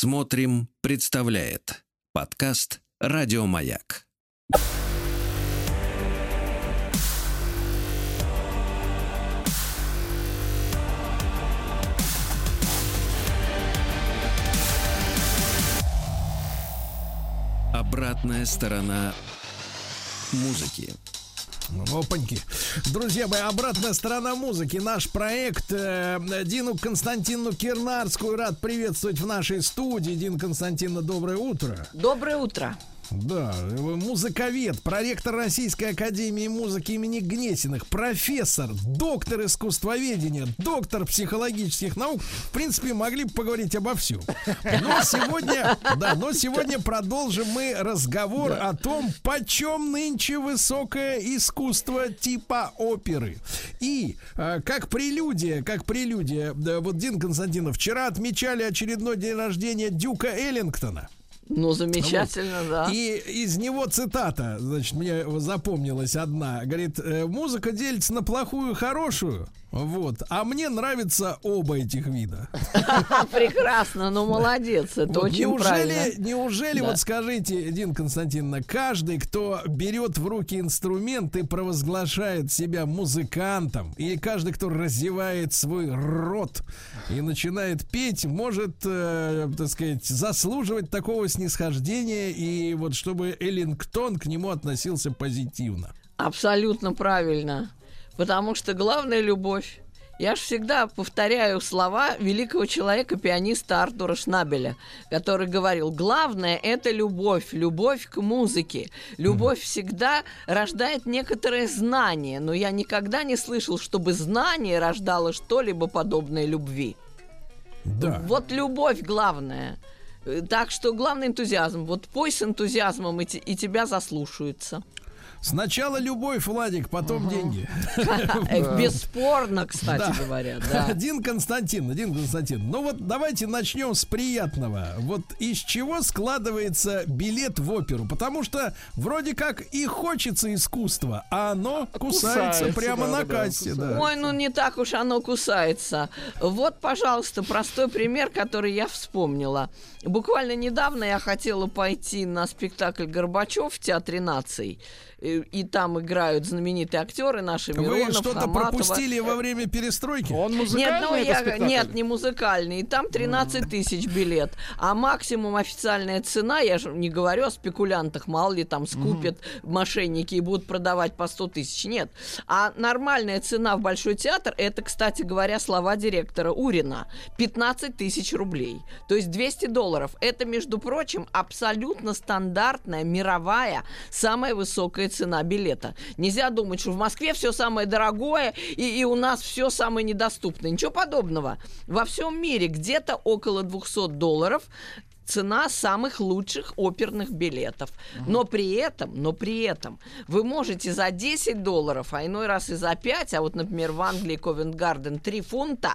Смотрим, представляет подкаст Радиомаяк. Обратная сторона музыки. Опаньки. Друзья мои, обратная сторона музыки. Наш проект э, Дину Константину Кирнарскую рад приветствовать в нашей студии. Дин Константиновна, доброе утро. Доброе утро. Да, музыковед, проректор Российской Академии Музыки имени Гнесиных, профессор, доктор искусствоведения, доктор психологических наук. В принципе, могли бы поговорить обо всем. Но сегодня, да, но сегодня продолжим мы разговор да. о том, почем нынче высокое искусство типа оперы. И э, как прелюдия, как прелюдия, вот Дин Константинов, вчера отмечали очередной день рождения Дюка Эллингтона. Ну, замечательно, вот. да. И из него цитата, значит, мне запомнилась одна. Говорит, «Э, музыка делится на плохую и хорошую. Вот. А мне нравятся оба этих вида. Прекрасно, ну молодец, это вот очень неужели, правильно. Неужели, да. вот скажите, Дин Константиновна, каждый, кто берет в руки инструмент и провозглашает себя музыкантом, и каждый, кто разевает свой рот и начинает петь, может, э, так сказать, заслуживать такого снисхождения, и вот чтобы Эллингтон к нему относился позитивно. Абсолютно правильно. Потому что главная любовь. Я же всегда повторяю слова великого человека, пианиста Артура Шнабеля, который говорил, главное – это любовь, любовь к музыке. Любовь всегда рождает некоторое знание, но я никогда не слышал, чтобы знание рождало что-либо подобное любви. Да. Вот любовь главная. Так что главный энтузиазм. Вот пой с энтузиазмом, и, и тебя заслушаются. Сначала любовь, Владик, потом угу. деньги. Бесспорно, кстати говоря. Да. Один Константин, один Константин. Ну вот давайте начнем с приятного. Вот из чего складывается билет в оперу? Потому что вроде как и хочется искусства, а оно кусается, кусается прямо да, на кассе. Да, да. Ой, ну не так уж оно кусается. Вот, пожалуйста, простой пример, который я вспомнила. Буквально недавно я хотела пойти на спектакль Горбачев в Театре наций и, и там играют знаменитые актеры наши Миронов, Вы что-то Хаматова. пропустили во время перестройки? Он музыкальный нет, ну, я, нет, не музыкальный. И там 13 тысяч билет. А максимум официальная цена, я же не говорю о спекулянтах, мало ли там скупят угу. мошенники и будут продавать по 100 тысяч. Нет. А нормальная цена в Большой театр, это, кстати говоря, слова директора Урина. 15 тысяч рублей. То есть 200 долларов. Это, между прочим, абсолютно стандартная, мировая, самая высокая высокая цена билета. Нельзя думать, что в Москве все самое дорогое и, и у нас все самое недоступное. Ничего подобного. Во всем мире где-то около 200 долларов цена самых лучших оперных билетов. Но при этом, но при этом вы можете за 10 долларов, а иной раз и за 5, а вот, например, в Англии Ковент-Гарден 3 фунта,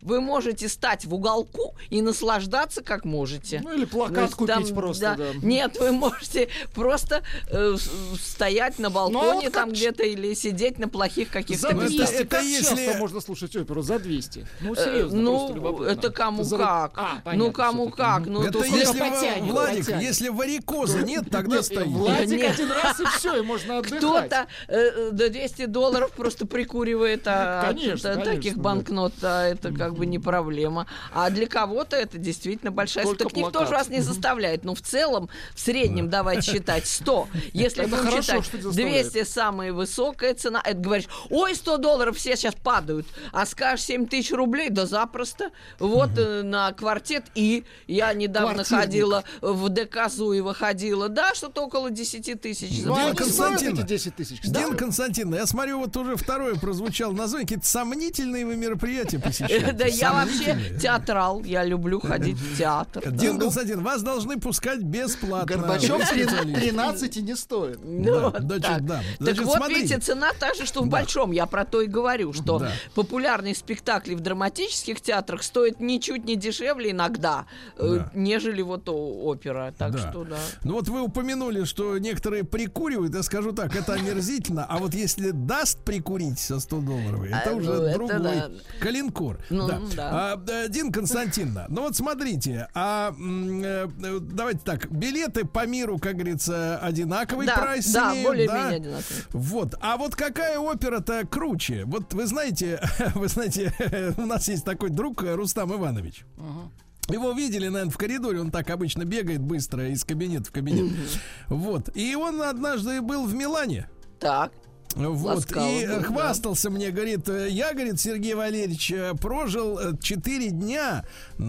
вы можете стать в уголку и наслаждаться как можете. Ну или плакат есть, купить там, просто, да. да. Нет, вы можете просто э, стоять на балконе ну, а вот там как... где-то или сидеть на плохих каких-то За 200, местах. Это, как если... часто можно слушать оперу? За 200? Ну, э, серьезно, э, Ну, это кому За... как. А, понятно, ну, кому как. Ну, это если, потянет, Владик, потянет. если варикоза нет, тогда стоит. Владик нет. один раз и все, и можно отдыхать. Кто-то э, до 200 долларов просто прикуривает а, конечно, от, конечно, таких банкнот, а это как бы не проблема. А для кого-то это действительно большая сумма. Так плакат. никто же вас не заставляет. Но в целом, в среднем, давайте считать 100. Если будем считать 200 самая высокая цена, это говоришь, ой, 100 долларов все сейчас падают, а скажешь 7 тысяч рублей, да запросто. Вот э, на квартет И я недавно ходила ходила, в ДК Зуева ходила. Да, что-то около 10 тысяч. Ну, Дин Константин, 10 тысяч. Дин Константин, я смотрю, вот уже второе прозвучало название. Какие-то сомнительные вы мероприятия посещаете. Да я вообще театрал. Я люблю ходить в театр. Дин Константин, вас должны пускать бесплатно. Горбачев 13 и не стоит. Ну, да. Так вот, видите, цена та же, что в Большом. Я про то и говорю, что популярные спектакли в драматических театрах стоят ничуть не дешевле иногда, э, нежели или вот опера. Так Да. что да. Ну вот вы упомянули, что некоторые прикуривают, я скажу так, это омерзительно, а вот если даст прикурить со 100 долларов, это А, уже ну, это другой да. калинкор. Ну, да. да. А, да, Дин Константиновна, ну вот смотрите, а э, э, давайте так, билеты по миру, как говорится, одинаковый Да, прайс да, имеют, более-менее да? одинаковый. Вот, а вот какая опера-то круче? Вот вы знаете, вы знаете, у нас есть такой друг э, Рустам Иванович. Его видели, наверное, в коридоре, он так обычно бегает быстро из кабинета в кабинет. Вот. И он однажды был в Милане. Так. Вот, Ласкал, и э, да. хвастался мне, говорит, э, я, говорит, Сергей Валерьевич, э, прожил 4 дня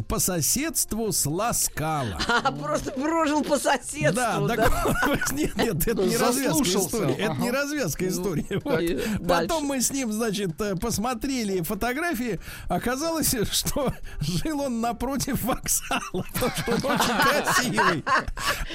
по соседству с Ласкало. А, просто прожил по соседству, Да, да. так, нет, нет, это не развязка истории. Это не развязка истории. Вот. и Потом мы с ним, значит, э, посмотрели фотографии. Оказалось, что жил он напротив вокзала, потому что он очень красивый.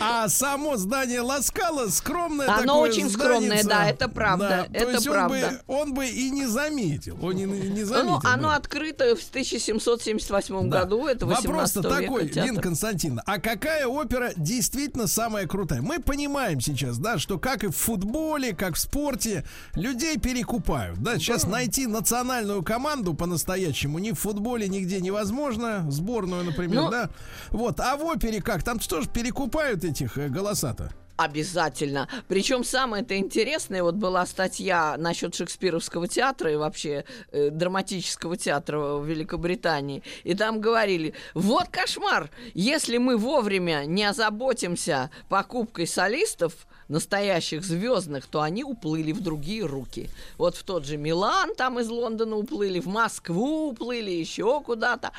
А само здание Ласкала скромное Оно такое очень скромное, да, это правда, Да, то это есть он бы- правда. Он бы и не заметил. Он не, не заметил. Ну, оно бы. открыто в 1778 Да. году, это 18 Вопрос-то такой, театр. Дин Константин, а какая опера действительно самая крутая? Мы понимаем сейчас, да, что как и в футболе, как в спорте, людей перекупают. Да, сейчас найти национальную команду по-настоящему ни в футболе нигде невозможно, сборную, например, Ну- да. Вот, а в опере как? Там что ж перекупают этих э, голоса-то? Обязательно. Причем самое-то интересное, вот была статья насчет Шекспировского театра и вообще э, драматического театра в Великобритании. И там говорили, вот кошмар, если мы вовремя не озаботимся покупкой солистов, настоящих звездных, то они уплыли в другие руки. Вот в тот же Милан там из Лондона уплыли, в Москву уплыли, еще куда-то.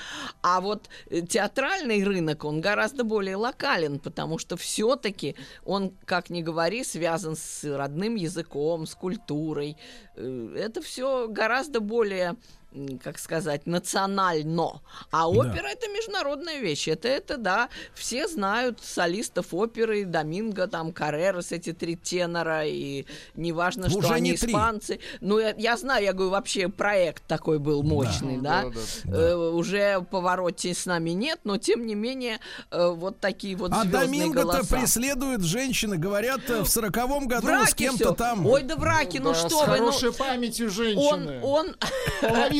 А вот э, театральный рынок, он гораздо более локален, потому что все-таки он, как ни говори, связан с родным языком, с культурой. Э, Это все гораздо более как сказать, национально. А опера это международная вещь. Это, это, да, все знают солистов оперы, Доминго, там, Каррерас, эти три тенора, и неважно, что Уже они не три. испанцы. Ну, я, я знаю, я говорю, вообще проект такой был мощный, да. Да, да, Э, уже повороте с нами нет, но тем не менее, э, вот такие вот А Доминго-то голоса. преследуют женщины, говорят, э, в сороковом году Враки с кем-то там. Ой, да враки, ну Да, что с вы, ну... хорошей памятью Он, женщины. он,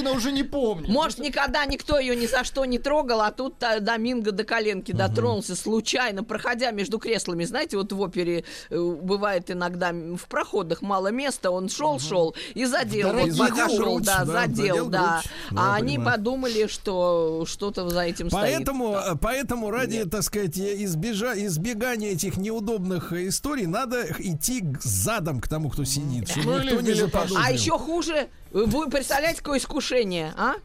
Половина уже не помнит. Может, никогда никто ее ни за что не трогал, а тут э, Доминго до коленки дотронулся случайно, проходя между креслами. Знаете, вот в опере э, бывает иногда в проходах мало места, он шел-шел и задел, вот дорогих пока шел, грудь, да, задел, задел да. грудь. А они подумали, что что-то за этим Поэтому, стоит. э, поэтому ради, так сказать, избежа, избегания этих неудобных историй надо идти задом к тому, кто сидит, чтобы Ну, никто или не. А еще хуже, вы представляете, какое искушение, а?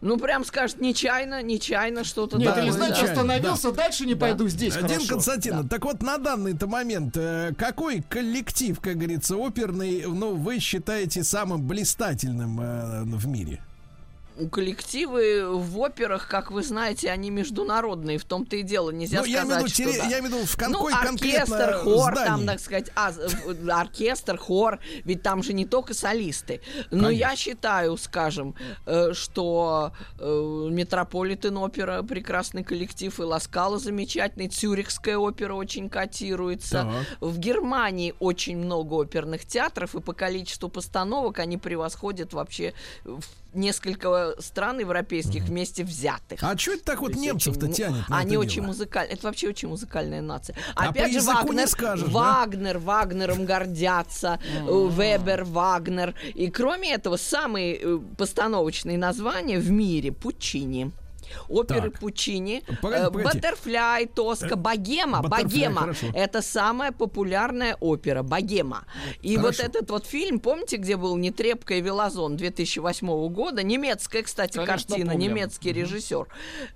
Ну, прям скажет, нечаянно, нечаянно что-то Нет, такое. или да. нечаянно, остановился, дальше не пойду, здесь Один хорошо. Константин, так вот на данный-то момент э, какой коллектив, как говорится, оперный, ну, вы считаете самым блистательным э, в мире? Коллективы в операх, как вы знаете, они международные, в том-то и дело. Нельзя Ну, я сказать, имею в виду, что да. я имею в виду, в ну, какой конкретно оркестр, хор, там, здании? так сказать, а, э, оркестр, хор, ведь там же не только солисты. Но Конечно. я считаю, скажем, э, что э, Метрополитен опера прекрасный коллектив, и Ласкала замечательный, Цюрихская опера очень котируется. Так. В Германии очень много оперных театров, и по количеству постановок они превосходят вообще в несколько стран европейских вместе взятых. А что это так вот немцев-то очень, ну, тянет на Они это очень музыкальные. Это вообще очень музыкальная нация. А Опять же, Вагнер, скажешь, да? Вагнер, Вагнером гордятся, э, Вебер, Вагнер. И кроме этого, самые э, постановочные названия в мире Пучини. Оперы Так. Пучини, Погоди, э, погоди. Баттерфляй, Тоска, Богема, Баттерфляй, Богема. хорошо. Это самая популярная опера, Богема. И вот Хорошо. этот вот фильм, помните, где был «Нетребко и Велозон» 2008 года? Немецкая, кстати, Конечно, картина, помню. немецкий режиссер.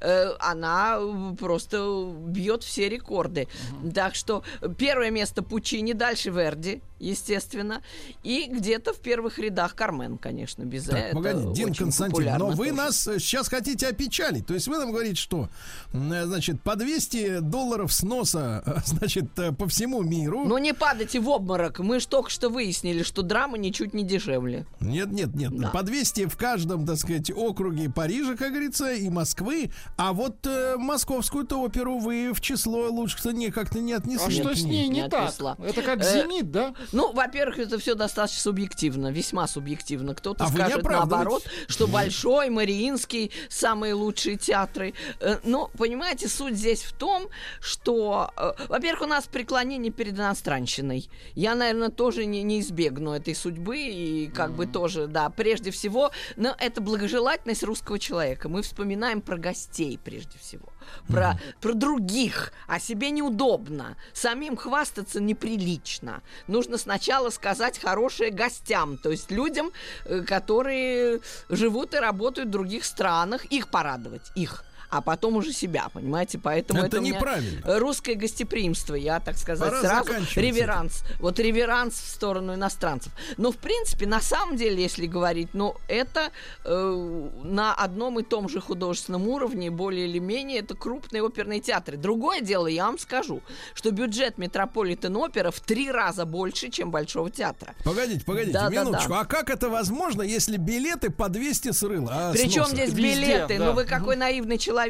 Э, Она э, просто бьет все рекорды. Так что первое место Пучини, дальше Верди. естественно. И где-то в первых рядах Кармен, конечно, без Так, этого. погоди, Дин Константин, но вы тоже. нас сейчас хотите опечалить. То есть вы нам говорите, что, э, значит, по 200 долларов сноса, э, значит, э, по всему миру. Ну не падайте в обморок. Мы же только что выяснили, что драма ничуть не дешевле. Нет, нет, нет. Да. По 200 в каждом, так сказать, округе Парижа, как говорится, и Москвы. А вот э, московскую-то оперу вы в число лучше не как-то не отнесли. А что к с ней. не не так? отнесла. Это как Э, «Зенит», да? Ну, во-первых, это все достаточно субъективно, весьма субъективно. Кто-то А скажет наоборот, что Большой, Мариинский самые лучшие театры. Э, Но, понимаете, суть здесь в том, что, э, во-первых, у нас преклонение перед иностранщиной. Я, наверное, тоже не, не избегну этой судьбы и как бы тоже, да, прежде всего, но это благожелательность русского человека. Мы вспоминаем про гостей прежде всего. Про, про других, о себе неудобно. Самим хвастаться неприлично. Нужно сначала сказать хорошее гостям, то есть людям, э, которые живут и работают в других странах, их порадовать, их. А потом уже себя, понимаете? Поэтому Это это, неправильно. русское гостеприимство, я, так сказать, Пора сразу реверанс. Вот реверанс в сторону иностранцев. Но, в принципе, на самом деле, если говорить, ну, это э, на одном и том же художественном уровне, более или менее, это крупные оперные театры. Другое дело, я вам скажу, что бюджет Метрополитен Опера в три раза больше, чем Большого театра. Погодите, погодите, Да, да, минуточку. да. А как это возможно, если билеты по 200 с рыла? а Причем здесь Везде, билеты? да. Ну вы какой наивный человек.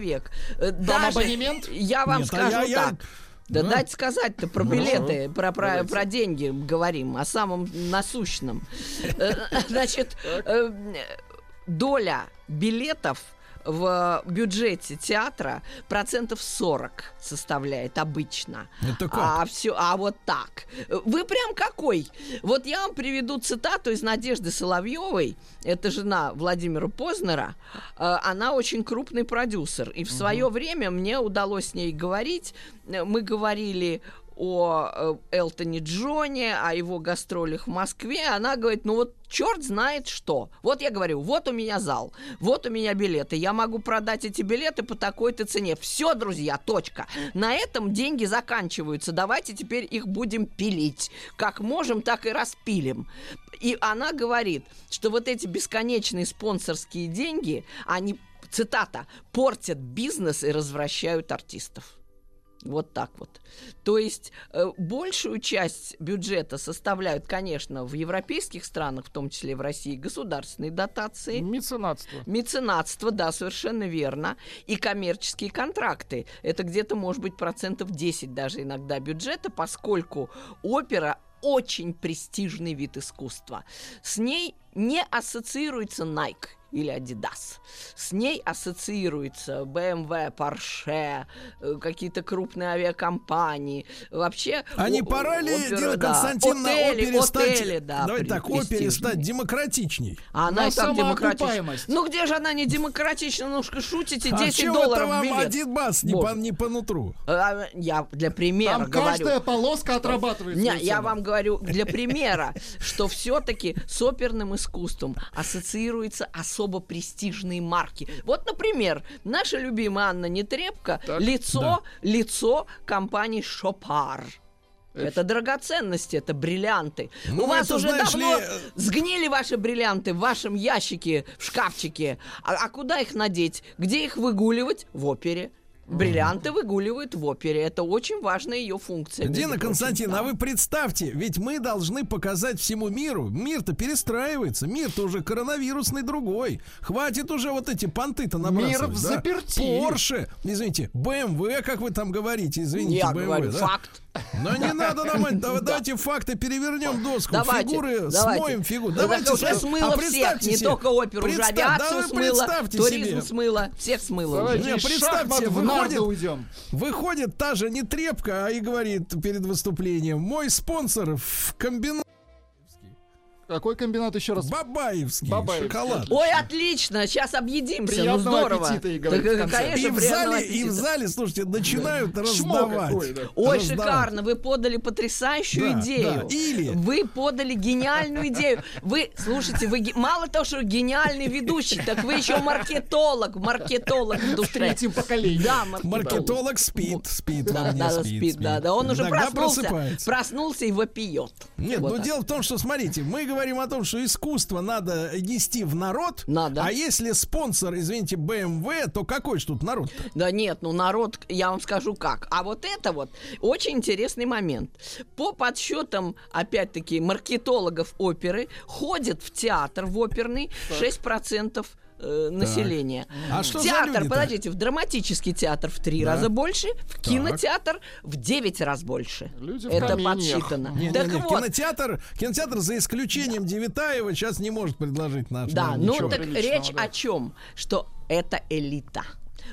Э, Даже абонемент? Я вам Нет, а скажу я- я- так. Да Да. дайте сказать-то про билеты, про, про, про деньги говорим, о самом насущном. Э, Значит, э, доля билетов в бюджете театра процентов 40 составляет обычно. Это как? А все, а вот так. Вы прям какой? Вот я вам приведу цитату из Надежды Соловьевой. Это жена Владимира Познера. Э, Она очень крупный продюсер. И в свое время мне удалось с ней говорить. Э, Мы говорили о э, Элтоне Джоне, о его гастролях в Москве. Она говорит, ну вот черт знает что. Вот я говорю, вот у меня зал, вот у меня билеты. Я могу продать эти билеты по такой-то цене. Все, друзья, точка. На этом деньги заканчиваются. Давайте теперь их будем пилить. Как можем, так и распилим. И она говорит, что вот эти бесконечные спонсорские деньги, они, цитата, портят бизнес и развращают артистов. Вот так вот. То есть э, большую часть бюджета составляют, конечно, в европейских странах, в том числе в России, государственные дотации. Меценатство. Меценатство, да, совершенно верно. И коммерческие контракты. Это где-то, может быть, процентов 10 даже иногда бюджета, поскольку опера очень престижный вид искусства. С ней не ассоциируется Nike или Adidas. С ней ассоциируется BMW, Porsche, э, какие-то крупные авиакомпании. Вообще... А не о- пора ли, опера, Дина да. Константин, на Отели, опере стать... отели, да, Давайте так, опере стать демократичней? А она На и так демократична. Ну где же она не демократична? Ну что шутите, а 10 чего это долларов вам билет. один бас не по, не по нутру? А, Я для примера Там говорю. каждая полоска отрабатывает Не, я вам говорю для примера, что все-таки с оперным искусством ассоциируются особо престижные марки. Вот, например, наша любимая Анна Нетребко Так. лицо, лицо компании Шопар. Это драгоценности, это бриллианты. Ну, У вас это, уже знаешь давно ли, э, сгнили ваши бриллианты в вашем ящике, в шкафчике. А, а куда их надеть? Где их выгуливать? В опере. Бриллианты выгуливают в опере. Это очень важная ее функция. Дина. Константин, Да. а вы представьте, ведь мы должны показать всему миру. Мир-то перестраивается, мир-то уже коронавирусный другой. Хватит уже вот эти понты-то набрасывать. Мир в да? заперти. Порше, извините, БМВ, как вы там говорите, извините, Я BMW, говорю, да? факт. Но не надо нам, да- давайте факты перевернем доску, Давайте, фигуры, давайте. смоем фигуру. Да Давайте, уже смыло а всех, не только оперу, уже авиацию смыло, туризм смыло, всех смыло представьте, выходит- уйдем. Выходит та же нетрепка и говорит перед выступлением, мой спонсор в комбинат Какой комбинат еще раз? Бабаевский Бабаевский. шоколад. Ой, отлично, сейчас объедимся, Приятного ну здорово. аппетита, говорит Так, в конце. конечно, И в зале, и в аппетита. зале, слушайте, начинают Чмо раздавать. какое, да. Ой, Раздавать. шикарно, вы подали потрясающую Да, идею. да. Или- Вы подали гениальную идею. Вы, слушайте, вы мало того, что гениальный ведущий, так вы еще маркетолог, маркетолог в душе. третьем поколении. Да, маркетолог. Маркетолог спит, спит, Да, да, да, спит, спит, да, да. Он уже проснулся, просыпается. проснулся и вопиет. Нет, Вот но так. дело в том, что, смотрите, мы говорим о том, что искусство надо нести в народ. Надо. А если спонсор, извините, BMW, то какой ж тут народ? Да нет, ну народ, я вам скажу как. А вот это вот очень интересный момент. По подсчетам, опять-таки, маркетологов оперы, ходит в театр в оперный 6% э, населения. А что театр, люди-то? подождите, в драматический театр в три Да. раза больше, в кинотеатр в 9 раз больше. Люди Это подсчитано. Не, не, так не, вот, кинотеатр, кинотеатр за исключением Девитаева сейчас не может предложить наш. Да, нам ну ничего. так речь да. о чем? Что это элита.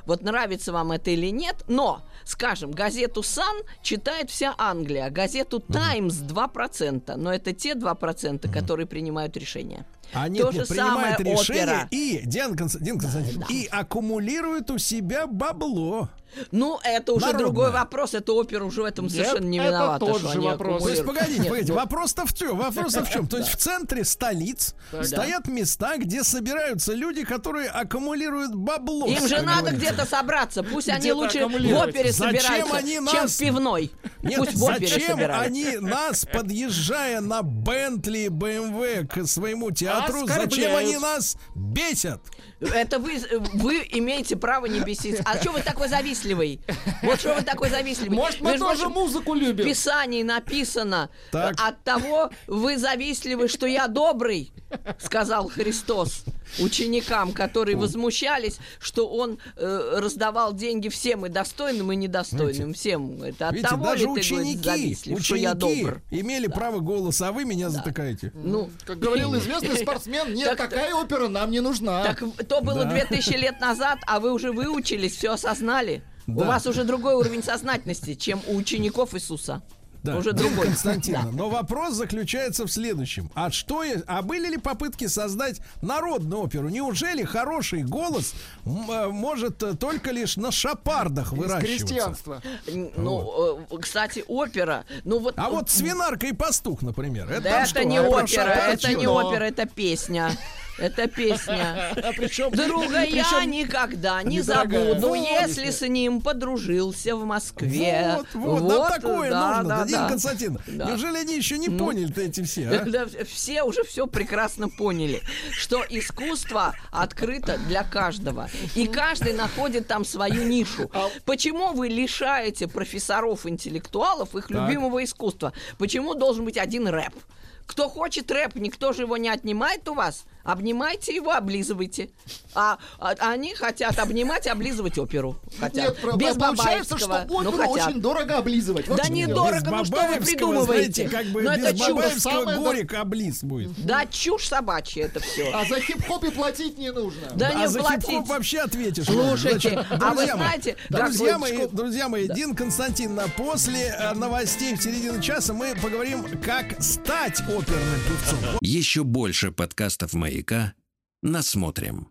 Вот нравится вам это или нет, но, скажем, газету «Сан» читает вся Англия, а газету «Таймс» 2%, но это те 2%, которые принимают решения. А нет, То нет, же принимает самое решение опера. и, Диана Конст- Дина Константиновна, и аккумулирует у себя бабло. Ну, это уже Народная. другой вопрос, это опера уже в этом Нет, совершенно не это виновата. тот что же вопрос. То есть, погодите, Нет, погодите, вопрос-то в чем? Вопрос в чем? То есть в центре столиц стоят места, где собираются люди, которые аккумулируют бабло. Им же надо где-то собраться. Пусть они лучше в опере Зачем собираются, они чем нас- в пивной. Нет, Пусть в зачем они нас, подъезжая на Бентли, БМВ к своему театру, зачем они нас бесят? Это вы, вы имеете право не беситься. А что вы такой завистливый? Вот что вы такой завистливый? Может, мы Между тоже прочим, музыку В любим. Писании написано Так. от того вы завистливы, что я добрый, сказал Христос ученикам, которые возмущались, что он э, раздавал деньги всем и достойным, и недостойным. Всем. Это от Видите, того даже ли ты говорит, ученики, что я ученики добр. имели право голоса, а вы меня затыкаете. Ну, Как говорил известный спортсмен, нет, Так- такая опера нам не нужна. Так то было Да. 2000 лет назад, а вы уже выучились, все осознали. У Да. вас уже другой уровень сознательности, чем у учеников Иисуса. Да, Уже другой. Константиновна, но вопрос заключается в следующем. А что, а были ли попытки создать народную оперу? Неужели хороший голос э, может э, только лишь на шапардах Из выращиваться? крестьянства. Н- Ну, э, кстати, опера. Ну вот. А вот свинарка и пастух, например. Это, Да там это что, не опера, это не опера, это песня. Это песня. А причем... Друга я никогда не забуду, если с ним подружился в Москве. Вот, вот, нам такое нужно. Константиновна. Да. Неужели они еще не поняли-то эти все, а? Да, все уже все прекрасно поняли, что искусство открыто для каждого. И каждый находит там свою нишу. Почему вы лишаете профессоров-интеллектуалов их любимого искусства? Почему должен быть один рэп? Кто хочет рэп, никто же его не отнимает у вас. Обнимайте его, облизывайте. А, а они хотят обнимать и облизывать оперу. Хотят. Нет, Без получается, что но оперу хотят. очень дорого облизывать. Вот Да в чем не дело. дорого, Без ну что вы придумываете? знаете, как бы Ну это без чушь. Бабаевского Самое горек облиз будет. Да чушь собачья это все. А за хип-хоп и платить не нужно. Да а не за платить. хип-хоп вообще ответишь. Слушайте, Значит, а вы друзья мои, знаете, друзья мои, друзья мои, Дин Константиновна, после э, новостей в середине часа мы поговорим, как стать оперным певцом. Еще больше подкастов «Маяка» насмотрим.